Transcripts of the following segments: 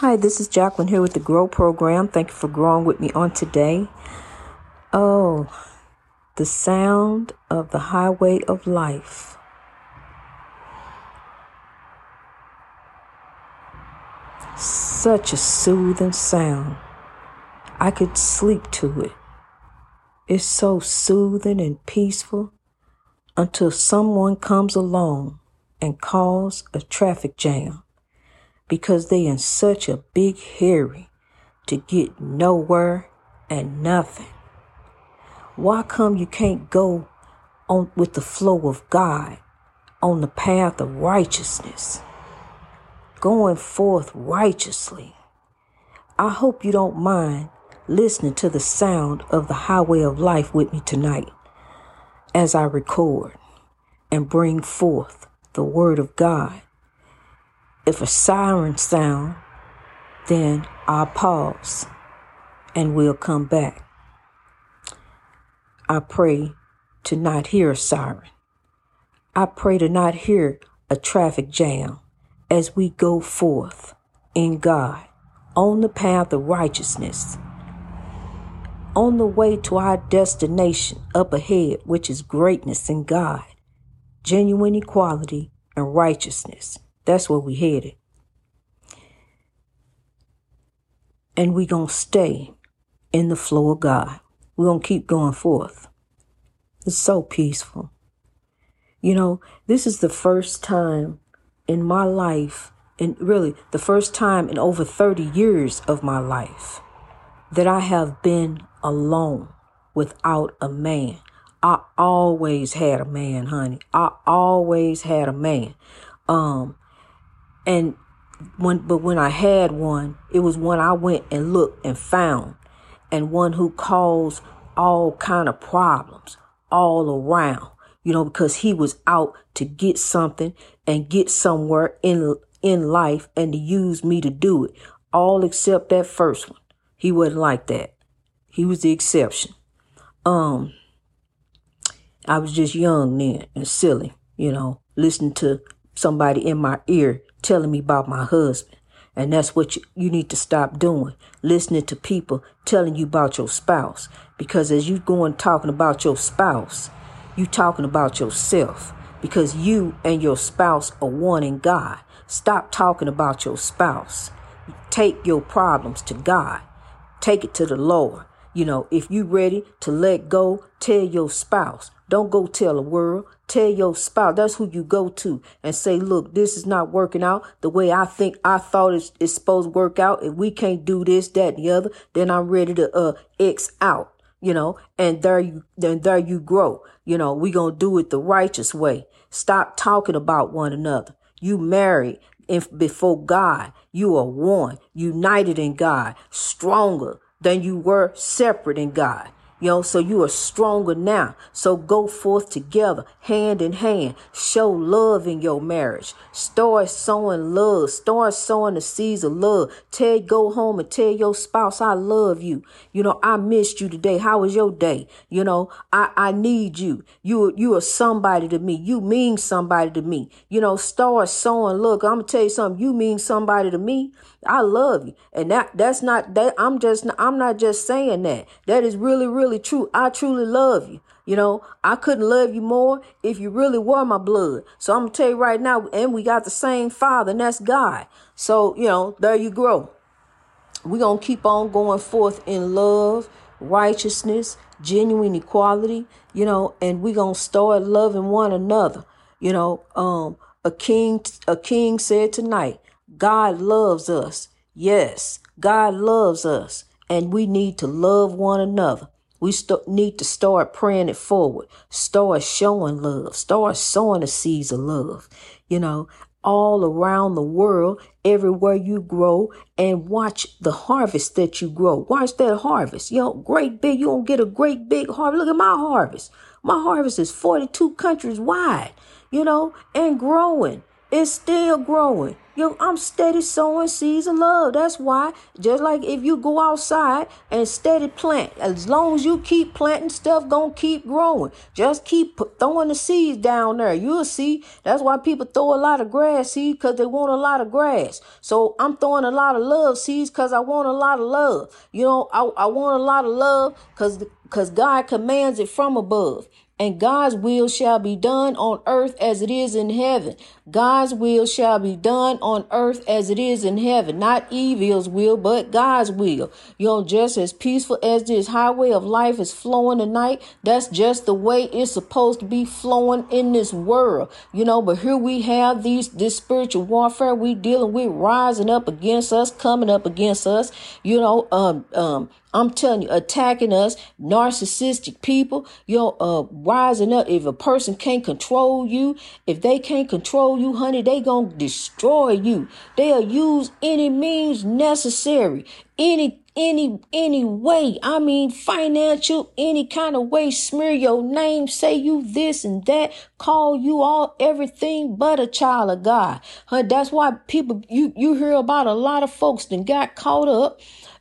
Hi, this is Jacqueline here with the Grow Program. Thank you for growing with me on today. Oh, the sound of the highway of life. Such a soothing sound. I could sleep to it. It's so soothing and peaceful until someone comes along and cause a traffic jam because they in such a big hurry to get nowhere and nothing. Why come you can't go on with the flow of God on the path of righteousness? Going forth righteously. I hope you don't mind listening to the sound of the highway of life with me tonight as I record and bring forth the word of God. If a siren sound, then I'll pause and we'll come back. I pray to not hear a siren. I pray to not hear a traffic jam as we go forth in God on the path of righteousness, on the way to our destination up ahead, which is greatness in God, genuine equality, and righteousness. That's where we headed. And we going to stay in the flow of God. We're going to keep going forth. It's so peaceful. You know, this is the first time in my life, and really the first time in over 30 years of my life, that I have been alone without a man. I always had a man, honey. I always had a man. Um, and when, but when I had one, it was one I went and looked and found and one who caused all kind of problems all around, you know, because he was out to get something and get somewhere in, in life and to use me to do it. All except that first one. He wasn't like that. He was the exception. Um, I was just young then and silly, you know, listening to somebody in my ear telling me about my husband. And that's what you, you need to stop doing. Listening to people telling you about your spouse. Because as you going talking about your spouse, you talking about yourself. Because you and your spouse are one in God. Stop talking about your spouse. Take your problems to God. Take it to the Lord. You know, if you ready to let go, tell your spouse. Don't go tell the world. Tell your spouse. That's who you go to and say, look, this is not working out the way I think I thought it's, it's supposed to work out. If we can't do this, that, and the other, then I'm ready to uh X out. You know, and there you then there you grow. You know, we gonna do it the righteous way. Stop talking about one another. You married if before God. You are one, united in God, stronger than you were separate in God. Know, so you are stronger now. So go forth together, hand in hand. Show love in your marriage. Start sowing love. Start sowing the seeds of love. Tell, go home and tell your spouse, I love you. You know, I missed you today. How was your day? You know, I, I need you. You, you are somebody to me. You mean somebody to me. You know, start sowing. Look, I'm gonna tell you something. You mean somebody to me. I love you. And that, that's not that. I'm just, I'm not just saying that. That is really, really really true. I truly love you. You know, I couldn't love you more if you really were my blood. So I'm gonna tell you right now, and we got the same father, and that's God. So, you know, there you grow. We're gonna keep on going forth in love, righteousness, genuine equality, you know, and we're gonna start loving one another. You know, um, a king a king said tonight, God loves us. Yes, God loves us, and we need to love one another. We st- need to start praying it forward, start showing love, start sowing the seeds of love, you know, all around the world, everywhere you grow, and watch the harvest that you grow. Watch that harvest. You know, great big, you don't get a great big harvest. Look at my harvest. My harvest is 42 countries wide, you know, and growing. It's still growing. Yo, I'm steady sowing seeds of love. That's why, just like if you go outside and steady plant, as long as you keep planting, stuff gonna keep growing. Just keep throwing the seeds down there. You'll see. That's why people throw a lot of grass seeds because they want a lot of grass. So I'm throwing a lot of love seeds because I want a lot of love. You know, I, I want a lot of love because because God commands it from above and God's will shall be done on earth as it is in heaven. God's will shall be done on earth as it is in heaven. Not evil's will, but God's will. You know, just as peaceful as this highway of life is flowing tonight, that's just the way it's supposed to be flowing in this world. You know, but here we have these this spiritual warfare we dealing with rising up against us, coming up against us. You know, um, um, I'm telling you, attacking us, narcissistic people, you know, uh, rising up. If a person can't control you, if they can't control you, honey, they gonna destroy you. They'll use any means necessary, any, any, any way. I mean, financial, any kind of way, smear your name, say you this and that, call you all everything but a child of God. Huh, that's why people, you, you hear about a lot of folks that got caught up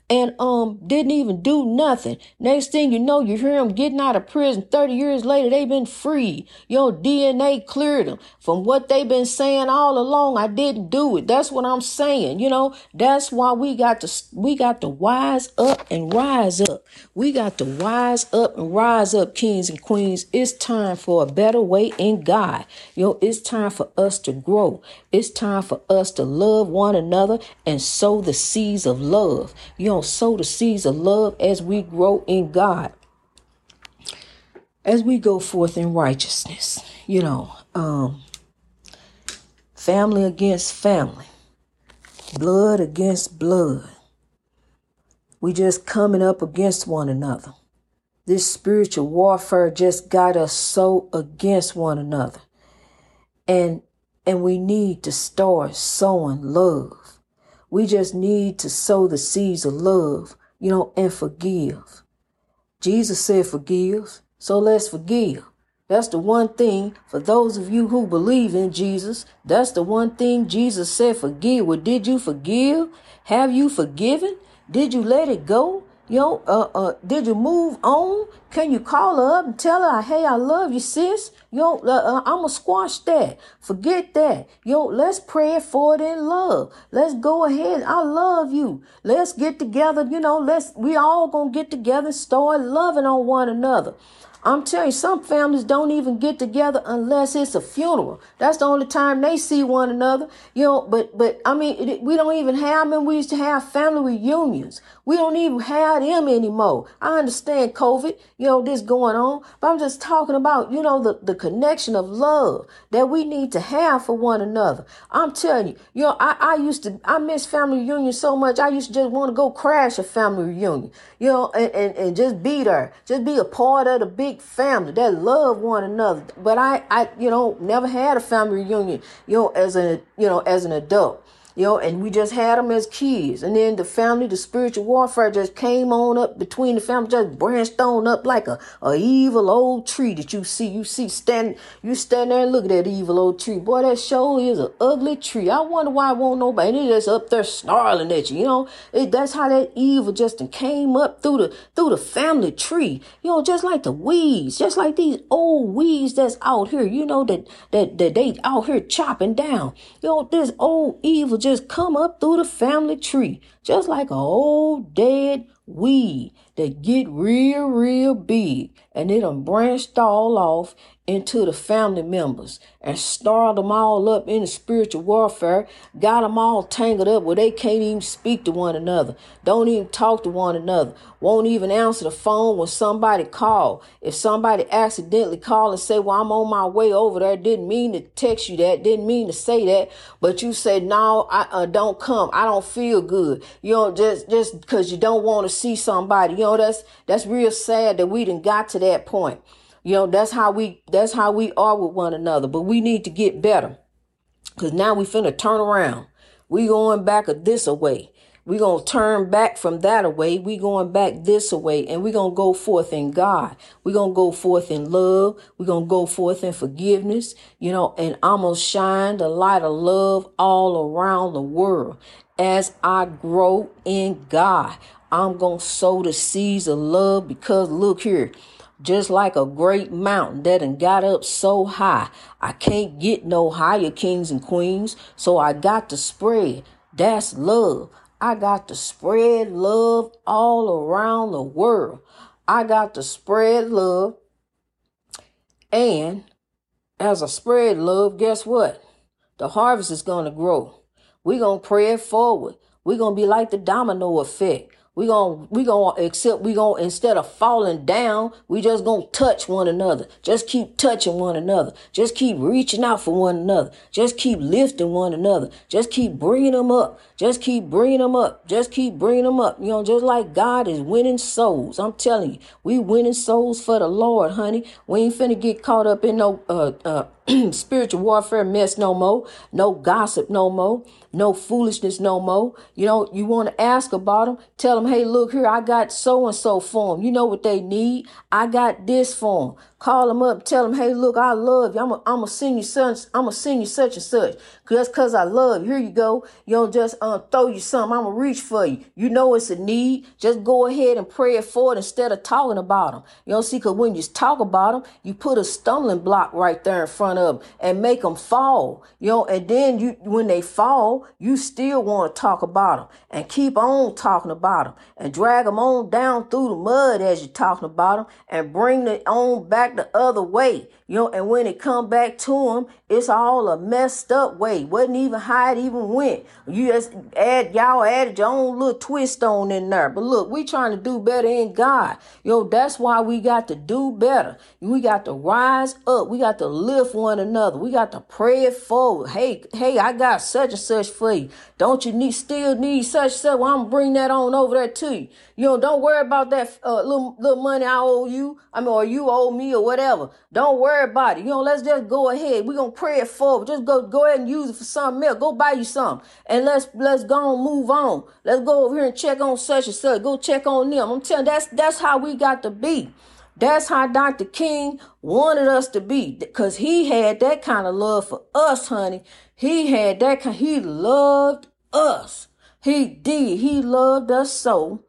and um didn't even do nothing. Next thing you know, you hear them getting out of prison. 30 years later, they've been free. Your DNA cleared them from what they've been saying all along. I didn't do it. That's what I'm saying. You know, that's why we got to we got to wise up and rise up. We got to wise up and rise up, kings and queens. It's time for a better way in God. You know, it's time for us to grow. It's time for us to love one another and sow the seeds of love. You know, sow the seeds of love as we grow in God. As we go forth in righteousness, you know, um, family against family, blood against blood. We just coming up against one another. This spiritual warfare just got us so against one another. And and we need to start sowing love. We just need to sow the seeds of love, you know, and forgive. Jesus said forgive, so let's forgive. That's the one thing for those of you who believe in Jesus. That's the one thing Jesus said forgive. Well, did you forgive? Have you forgiven? Did you let it go? Yo, uh, uh, did you move on? Can you call her up and tell her, hey, I love you, sis? Yo, uh, uh, I'm gonna squash that. Forget that. Yo, let's pray for it in love. Let's go ahead. I love you. Let's get together. You know, let's, we all gonna get together and start loving on one another. I'm telling you, some families don't even get together unless it's a funeral. That's the only time they see one another. You know, but but I mean, it, we don't even have I mean, We used to have family reunions. We don't even have them anymore. I understand COVID, you know, this going on, but I'm just talking about, you know, the, the connection of love that we need to have for one another. I'm telling you, you know, I, I used to, I miss family reunion so much. I used to just want to go crash a family reunion, you know, and, and, and just be there, just be a part of the big family that love one another. But I, I, you know, never had a family reunion, you know, as a, you know, as an adult you know, and we just had them as kids. And then the family, the spiritual warfare just came on up between the family, just branched on up like a, a evil old tree that you see. You see stand, you stand there and look at that evil old tree. Boy, that show is an ugly tree. I wonder why won't nobody, and just up there snarling at you, you know. It, that's how that evil just came up through the, through the family tree. You know, just like the weeds, just like these old weeds that's out here, you know, that, that, that they out here chopping down. You know, this old evil just just come up through the family tree, just like a old dead weed that get real, real big, and it done branched all off into the family members and started them all up in the spiritual warfare, got them all tangled up where they can't even speak to one another, don't even talk to one another, won't even answer the phone when somebody call. If somebody accidentally call and say, well, I'm on my way over there, didn't mean to text you that, didn't mean to say that, but you said, no, I uh, don't come. I don't feel good. You know, just, just cause you don't want to see somebody, you know, that's, that's real sad that we didn't got to that point. You know, that's how we that's how we are with one another. But we need to get better. Cause now we finna turn around. We going back a this away. Going to turn back from that away. We're going back this away and going to go forth in God. Going to go forth in love. Going to go forth in forgiveness, you know, and to shine the light of love all around the world as I grow in God. I'm going to sow the seeds of love because look here, just like a great mountain that done got up so high. I can't get no higher, kings and queens. So I got to spread. That's love. I got to spread love all around the world. I got to spread love. And as I spread love, guess what? The harvest is going to grow. We're going to pray it forward. We're going to be like the domino effect. We gonna we gonna accept we gonna instead of falling down, we just gonna touch one another. Just keep touching one another. Just keep reaching out for one another. Just keep lifting one another. Just keep bringing them up. Just keep bringing them up. Just keep bringing them up. You know, just like God is winning souls. I'm telling you, we winning souls for the Lord, honey. We ain't finna get caught up in no uh uh spiritual warfare mess no more, no gossip no more, no foolishness no more. You know, you want to ask about them, tell them, hey, look here, I got so and so for them. You know what they need? I got this for them. Call them up, tell them, hey, look, I love you. I'm going to send you such, I'm to send you such and such. Just cause I love you. Here you go. You don't just uh, throw you something. I'm to reach for you. You know it's a need. Just go ahead and pray for it instead of talking about them. You know, see, cause when you talk about them, you put a stumbling block right there in front of them and make them fall. You know, and then you, when they fall, you still want to talk about them and keep on talking about them and drag them on down through the mud as you're talking about them and bring it on back back the other way, you know, and when it come back to him, it's all a messed up way. Wasn't even how it even went. You just add y'all added your own little twist on in there. But look, we trying to do better in God. You know, that's why we got to do better. We got to rise up. We got to lift one another. We got to pray it forward. Hey, hey, I got such and such for you. Don't you need still need such stuff? Well, I'm bring that on over there to you. You know, don't worry about that uh, little little money I owe you. I mean, or you owe me whatever. Don't worry about it. You know, let's just go ahead. We're gonna pray it forward. Just go go ahead and use it for something else. Go buy you something. And let's let's go and move on. Let's go over here and check on such and such. Go check on them. I'm telling you, that's that's how we got to be. That's how Dr. King wanted us to be because he had that kind of love for us, honey. He had that kind, he loved us. He did. He loved us so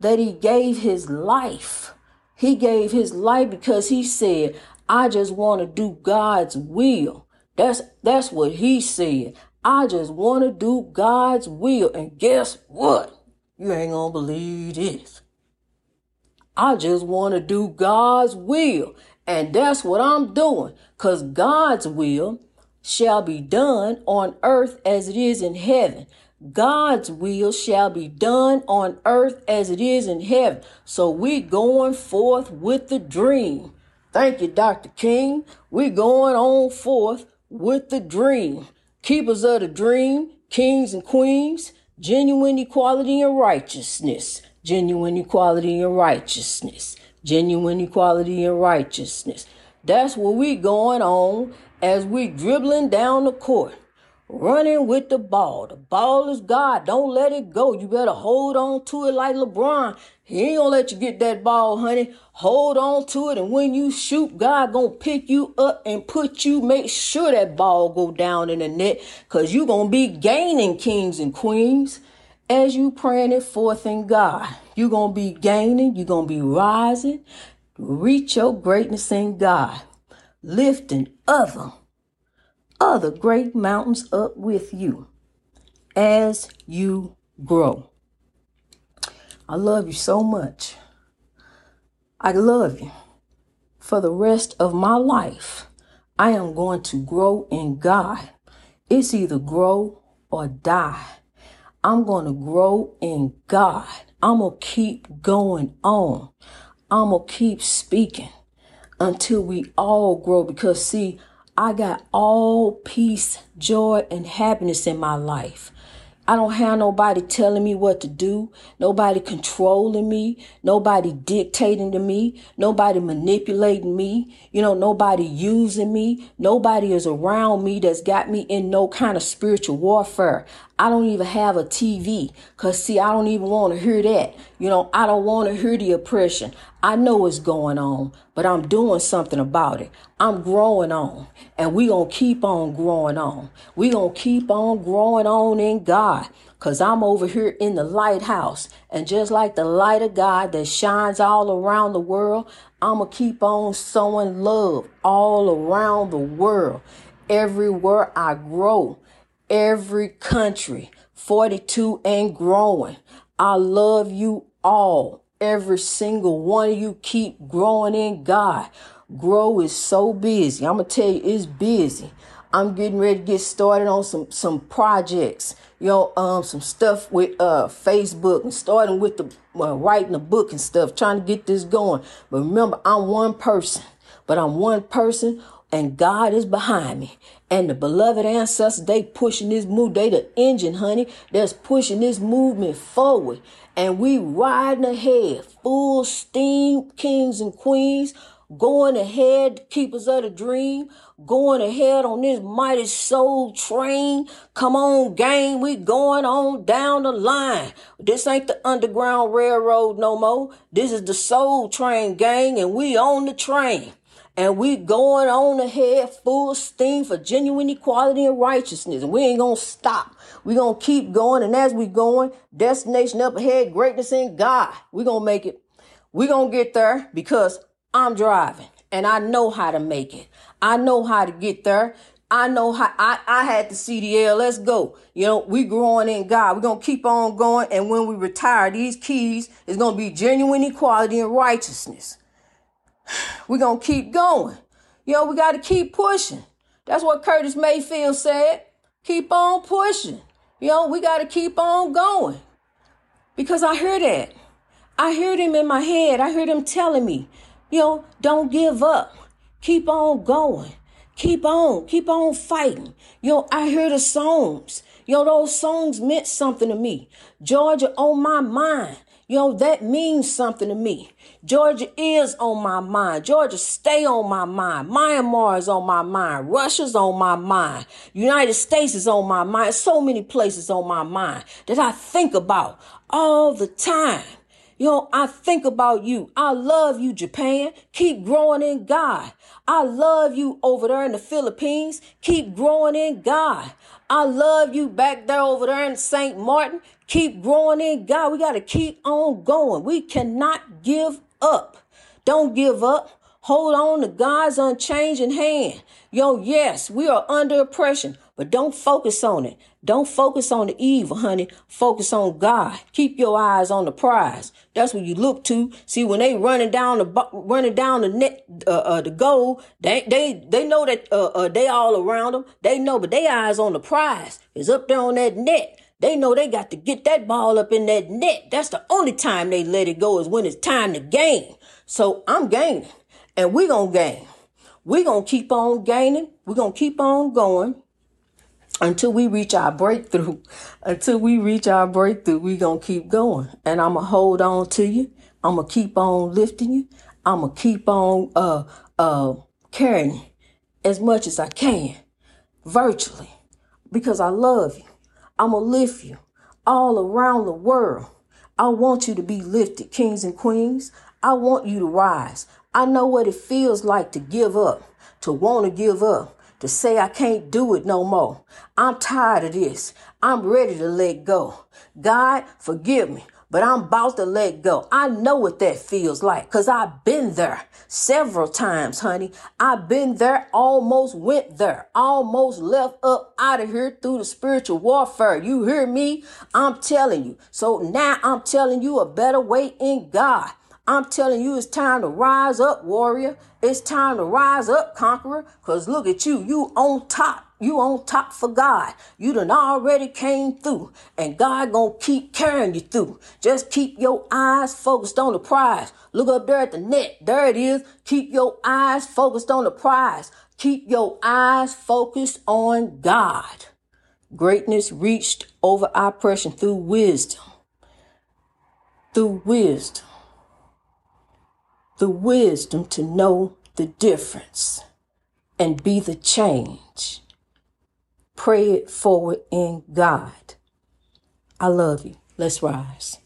that he gave his life. He gave his life because he said, I just want to do God's will. That's that's what he said. I just want to do God's will. And guess what? You ain't gonna believe this. I just want to do God's will. And that's what I'm doing. Cause God's will shall be done on earth as it is in heaven. God's will shall be done on earth as it is in heaven. So we going forth with the dream. Thank you, Dr. King. we going on forth with the dream. Keepers of the dream, kings and queens, genuine equality and righteousness. Genuine equality and righteousness. Genuine equality and righteousness. That's what we going on as we dribbling down the court running with the ball. The ball is God. Don't let it go. You better hold on to it like LeBron. He ain't gonna let you get that ball, honey. Hold on to it, and when you shoot, God gonna pick you up and put you. Make sure that ball go down in the net, cause you gonna be gaining kings and queens as you praying it forth in God. you gonna be gaining. you gonna be rising. Reach your greatness in God, lifting other other great mountains up with you as you grow. I love you so much. I love you. For the rest of my life, I am going to grow in God. It's either grow or die. I'm going to grow in God. I'm going to keep going on. I'm going to keep speaking until we all grow because see, I got all peace, joy, and happiness in my life. I don't have nobody telling me what to do, nobody controlling me, nobody dictating to me, nobody manipulating me, you know, nobody using me, nobody is around me that's got me in no kind of spiritual warfare. I don't even have a TV because, see, I don't even want to hear that. You know, I don't want to hear the oppression. I know what's going on, but I'm doing something about it. I'm growing on, and we going to keep on growing on. we going to keep on growing on in God because I'm over here in the lighthouse. And just like the light of God that shines all around the world, I'm going to keep on sowing love all around the world. Everywhere I grow, every country, 42 and growing. I love you all. Every single one of you keep growing in God. Grow is so busy. I'm gonna tell you, it's busy. I'm getting ready to get started on some some projects. You know, um, some stuff with uh Facebook and starting with the uh, writing a book and stuff, trying to get this going. But remember, I'm one person. But I'm one person and God is behind me. And the beloved ancestors, they pushing this move. They the engine, honey, that's pushing this movement forward. And we riding ahead, full steam, kings and queens, going ahead, keepers of the dream, going ahead on this mighty soul train. Come on, gang, we going on down the line. This ain't the underground railroad no more. This is the soul train, gang, and we on the train. And we going on ahead full steam for genuine equality and righteousness. And we ain't gonna stop. we gonna keep going. And as we going, destination up ahead, greatness in God. we gonna make it. we gonna get there because I'm driving and I know how to make it. I know how to get there. I know how I, I had the CDL. Let's go. You know, we growing in God. We're gonna keep on going. And when we retire, these keys is gonna be genuine equality and righteousness. We're going to keep going. You know, we got to keep pushing. That's what Curtis Mayfield said. Keep on pushing. You know, we got to keep on going. Because I hear that. I heard him in my head. I heard him telling me, you know, don't give up. Keep on going. Keep on. Keep on fighting. You know, I hear the songs. Know, those songs meant something to me. Georgia on my mind. You know, that means something to me. Georgia is on my mind. Georgia stay on my mind. Myanmar is on my mind. Russia's on my mind. United States is on my mind. So many places on my mind that I think about all the time. You know, I think about you. I love you, Japan. Keep growing in God. I love you over there in the Philippines. Keep growing in God. I love you back there over there in St. Martin. Keep growing in God. We got to keep on going. We cannot give up. Don't give up. Hold on to God's unchanging hand. Yo, yes, we are under oppression, but don't focus on it. Don't focus on the evil, honey. Focus on God. Keep your eyes on the prize. That's what you look to. See, when they running down the running down the net, uh, uh, the goal, they they they know that uh, uh, they all around them. They know, but they eyes on the prize. Is up there on that net. They know they got to get that ball up in that net. That's the only time they let it go is when it's time to gain. So I'm gaining and we're going to gain. We're going to keep on gaining. We're going to keep on going until we reach our breakthrough. Until we reach our breakthrough, we're going to keep going. And I'm going to hold on to you. I'm going to keep on lifting you. I'm going to keep on uh, uh, carrying you as much as I can virtually because I love you. I'm going to lift you all around the world. I want you to be lifted, kings and queens. I want you to rise. I know what it feels like to give up, to want to give up, to say I can't do it no more. I'm tired of this. I'm ready to let go. God, forgive me but I'm about to let go. I know what that feels like because I've been there several times, honey. I've been there, almost went there, almost left up out of here through the spiritual warfare. You hear me? I'm telling you. So now I'm telling you a better way in God. I'm telling you, it's time to rise up, warrior. It's time to rise up, conqueror. Cause look at you, you on top. You on top for God. You done already came through. And God gonna keep carrying you through. Just keep your eyes focused on the prize. Look up there at the net. There it is. Keep your eyes focused on the prize. Keep your eyes focused on God. Greatness reached over oppression through wisdom. Through wisdom. The wisdom to know the difference and be the change pray it forward in God. I love you. Let's rise.